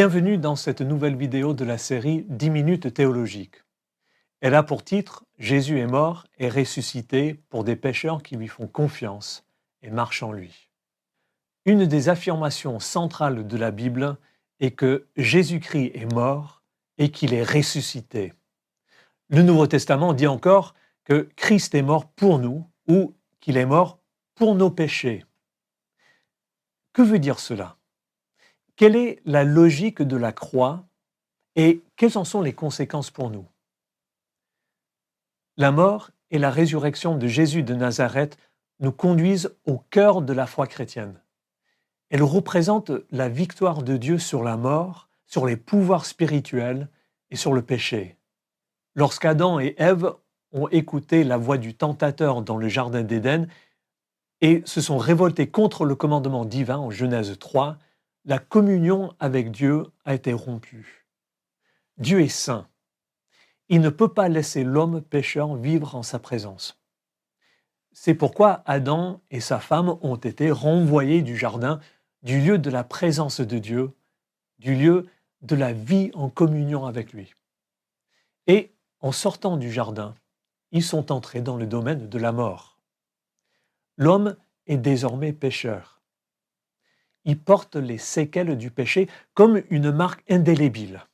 Bienvenue dans cette nouvelle vidéo de la série 10 minutes théologiques. Elle a pour titre Jésus est mort et ressuscité pour des pécheurs qui lui font confiance et marchent en lui. Une des affirmations centrales de la Bible est que Jésus-Christ est mort et qu'il est ressuscité. Le Nouveau Testament dit encore que Christ est mort pour nous ou qu'il est mort pour nos péchés. Que veut dire cela? Quelle est la logique de la croix et quelles en sont les conséquences pour nous? La mort et la résurrection de Jésus de Nazareth nous conduisent au cœur de la foi chrétienne. Elles représentent la victoire de Dieu sur la mort, sur les pouvoirs spirituels et sur le péché. Lorsqu'Adam et Ève ont écouté la voix du tentateur dans le Jardin d'Éden et se sont révoltés contre le commandement divin en Genèse 3, la communion avec Dieu a été rompue. Dieu est saint. Il ne peut pas laisser l'homme pécheur vivre en sa présence. C'est pourquoi Adam et sa femme ont été renvoyés du jardin, du lieu de la présence de Dieu, du lieu de la vie en communion avec lui. Et en sortant du jardin, ils sont entrés dans le domaine de la mort. L'homme est désormais pécheur. Porte les séquelles du péché comme une marque indélébile.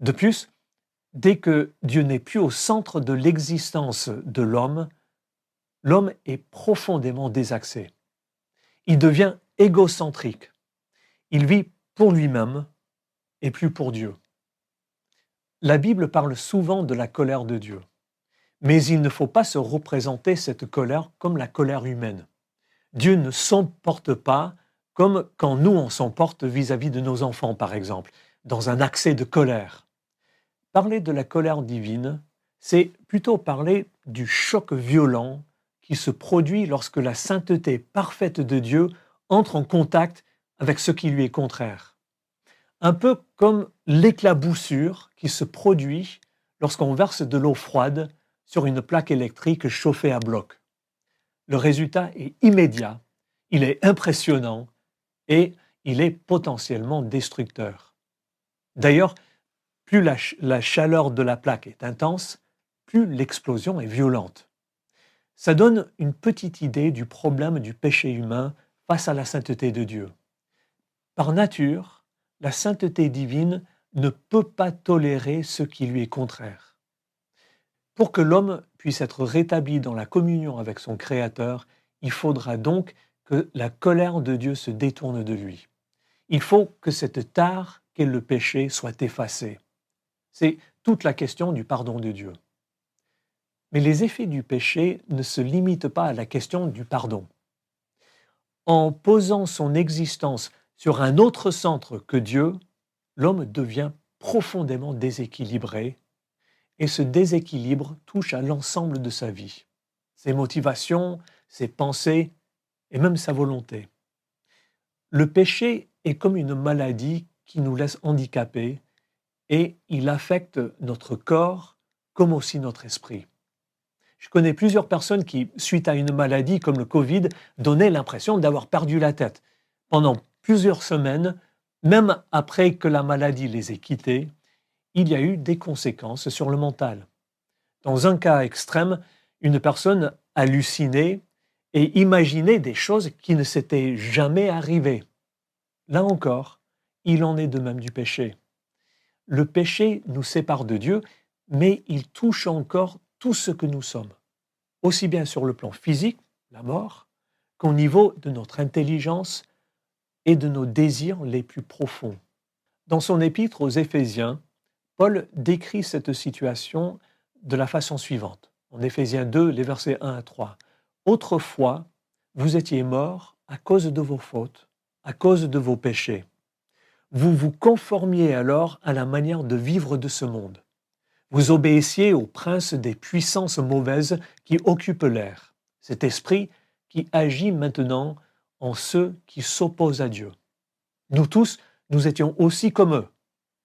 De plus, dès que Dieu n'est plus au centre de l'existence de l'homme, l'homme est profondément désaxé. Il devient égocentrique. Il vit pour lui-même et plus pour Dieu. La Bible parle souvent de la colère de Dieu. Mais il ne faut pas se représenter cette colère comme la colère humaine. Dieu ne s'emporte pas comme quand nous on s'emporte vis-à-vis de nos enfants, par exemple, dans un accès de colère. Parler de la colère divine, c'est plutôt parler du choc violent qui se produit lorsque la sainteté parfaite de Dieu entre en contact avec ce qui lui est contraire. Un peu comme l'éclaboussure qui se produit lorsqu'on verse de l'eau froide sur une plaque électrique chauffée à bloc. Le résultat est immédiat, il est impressionnant et il est potentiellement destructeur. D'ailleurs, plus la, chaleur de la plaque est intense, plus l'explosion est violente. Ça donne une petite idée du problème du péché humain face à la sainteté de Dieu. Par nature, la sainteté divine ne peut pas tolérer ce qui lui est contraire. Pour que l'homme puisse être rétabli dans la communion avec son Créateur, il faudra donc que la colère de Dieu se détourne de lui. Il faut que cette tare qu'est le péché soit effacée. C'est toute la question du pardon de Dieu. Mais les effets du péché ne se limitent pas à la question du pardon. En posant son existence sur un autre centre que Dieu, l'homme devient profondément déséquilibré et ce déséquilibre touche à l'ensemble de sa vie, ses motivations, ses pensées et même sa volonté. Le péché est comme une maladie qui nous laisse handicapés et il affecte notre corps comme aussi notre esprit. Je connais plusieurs personnes qui, suite à une maladie comme le Covid, donnaient l'impression d'avoir perdu la tête. Pendant plusieurs semaines, même après que la maladie les ait quittés, il y a eu des conséquences sur le mental. Dans un cas extrême, une personne hallucinait et imaginait des choses qui ne s'étaient jamais arrivées. Là encore, il en est de même du péché. Le péché nous sépare de Dieu, mais il touche encore tout ce que nous sommes, aussi bien sur le plan physique, la mort, qu'au niveau de notre intelligence et de nos désirs les plus profonds. Dans son épître aux Éphésiens, Paul décrit cette situation de la façon suivante. En Éphésiens 2, les versets 1 à 3. Autrefois, vous étiez morts à cause de vos fautes, à cause de vos péchés. Vous vous conformiez alors à la manière de vivre de ce monde. Vous obéissiez au prince des puissances mauvaises qui occupent l'air, cet esprit qui agit maintenant en ceux qui s'opposent à Dieu. Nous tous, nous étions aussi comme eux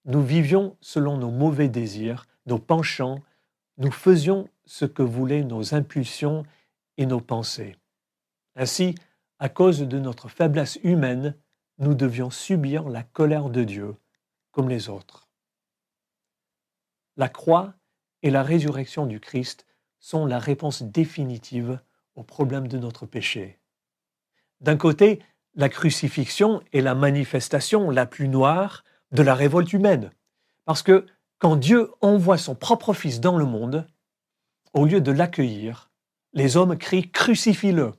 nous vivions selon nos mauvais désirs, nos penchants, nous faisions ce que voulaient nos impulsions et nos pensées. Ainsi, à cause de notre faiblesse humaine, nous devions subir la colère de Dieu comme les autres. La croix et la résurrection du Christ sont la réponse définitive au problème de notre péché. D'un côté, la crucifixion est la manifestation la plus noire de la révolte humaine, parce que quand Dieu envoie son propre Fils dans le monde, au lieu de l'accueillir, les hommes crient Crucifie-le.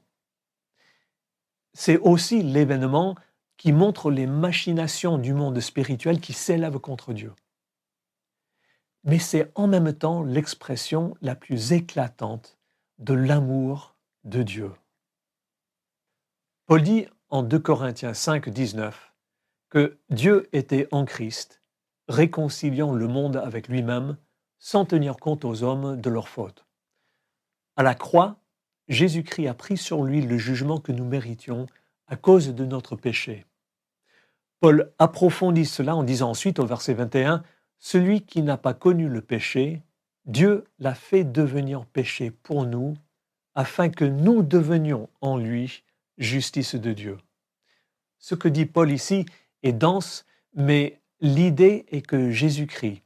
C'est aussi l'événement qui montre les machinations du monde spirituel qui s'élève contre Dieu. Mais c'est en même temps l'expression la plus éclatante de l'amour de Dieu. Paul dit en 2 Corinthiens 5, 19 que Dieu était en Christ, réconciliant le monde avec lui-même sans tenir compte aux hommes de leurs fautes. À la croix, Jésus-Christ a pris sur lui le jugement que nous méritions à cause de notre péché. Paul approfondit cela en disant ensuite au verset 21, Celui qui n'a pas connu le péché, Dieu l'a fait devenir péché pour nous, afin que nous devenions en lui justice de Dieu. Ce que dit Paul ici est dense, mais l'idée est que Jésus-Christ,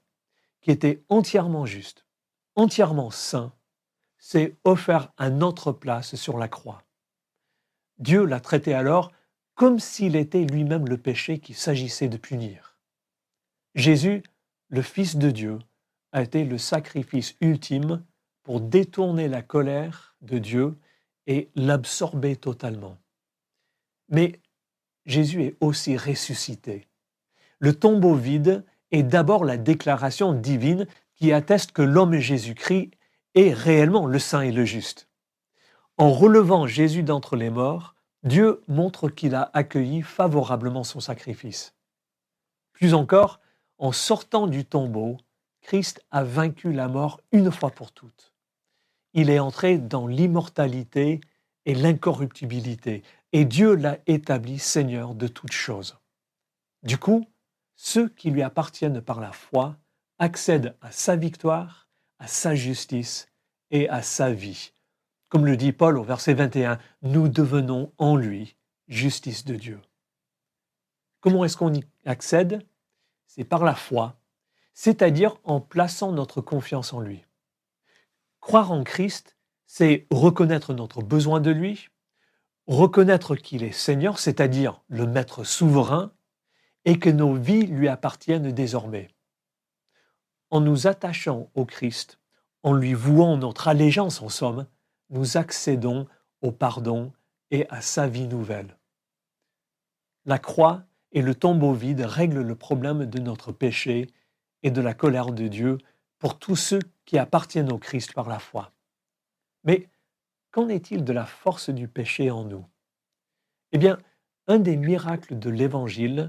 qui était entièrement juste, entièrement saint, s'est offert à notre place sur la croix. Dieu l'a traité alors comme s'il était lui-même le péché qu'il s'agissait de punir. Jésus, le Fils de Dieu, a été le sacrifice ultime pour détourner la colère de Dieu et l'absorber totalement. Mais Jésus est aussi ressuscité. Le tombeau vide est d'abord la déclaration divine qui atteste que l'homme Jésus-Christ est réellement le saint et le juste. En relevant Jésus d'entre les morts, Dieu montre qu'il a accueilli favorablement son sacrifice. Plus encore, en sortant du tombeau, Christ a vaincu la mort une fois pour toutes. Il est entré dans l'immortalité et l'incorruptibilité, et Dieu l'a établi Seigneur de toutes choses. Du coup, ceux qui lui appartiennent par la foi accèdent à sa victoire, à sa justice et à sa vie. Comme le dit Paul au verset 21, nous devenons en lui justice de Dieu. Comment est-ce qu'on y accède? C'est par la foi, c'est-à-dire en plaçant notre confiance en lui. Croire en Christ, c'est reconnaître notre besoin de lui, reconnaître qu'il est Seigneur, c'est-à-dire le Maître souverain, et que nos vies lui appartiennent désormais. En nous attachant au Christ, en lui vouant notre allégeance en somme, nous accédons au pardon et à sa vie nouvelle. La croix et le tombeau vide règlent le problème de notre péché et de la colère de Dieu pour tous ceux qui appartiennent au Christ par la foi. Mais qu'en est-il de la force du péché en nous? Eh bien, un des miracles de l'Évangile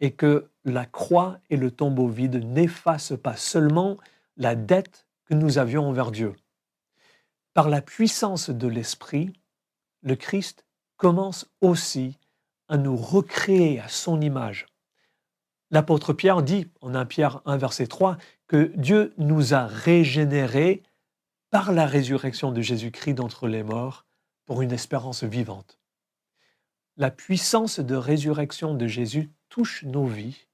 est que la croix et le tombeau vide n'effacent pas seulement la dette que nous avions envers Dieu, par la puissance de l'Esprit, le Christ commence aussi à nous recréer à son image. L'apôtre Pierre dit, en 1 Pierre 1 verset 3, que Dieu nous a régénérés par la résurrection de Jésus-Christ d'entre les morts pour une espérance vivante. La puissance de résurrection de Jésus touche nos vies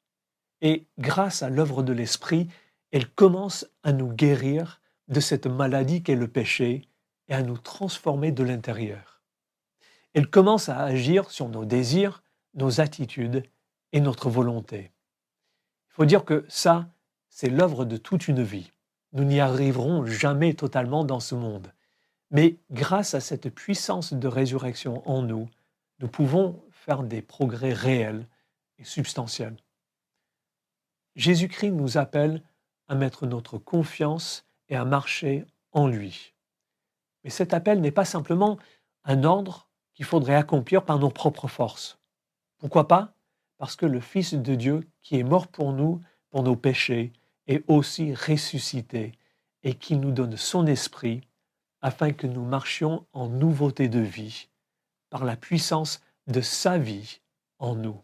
et grâce à l'œuvre de l'Esprit, elle commence à nous guérir de cette maladie qu'est le péché et à nous transformer de l'intérieur. Elle commence à agir sur nos désirs, nos attitudes et notre volonté. Il faut dire que ça, c'est l'œuvre de toute une vie. Nous n'y arriverons jamais totalement dans ce monde. Mais grâce à cette puissance de résurrection en nous, nous pouvons faire des progrès réels et substantiels. Jésus-Christ nous appelle à mettre notre confiance et à marcher en lui. Mais cet appel n'est pas simplement un ordre qu'il faudrait accomplir par nos propres forces. Pourquoi pas? Parce que le Fils de Dieu, qui est mort pour nous, pour nos péchés, est aussi ressuscité et qui nous donne son esprit afin que nous marchions en nouveauté de vie par la puissance de sa vie en nous.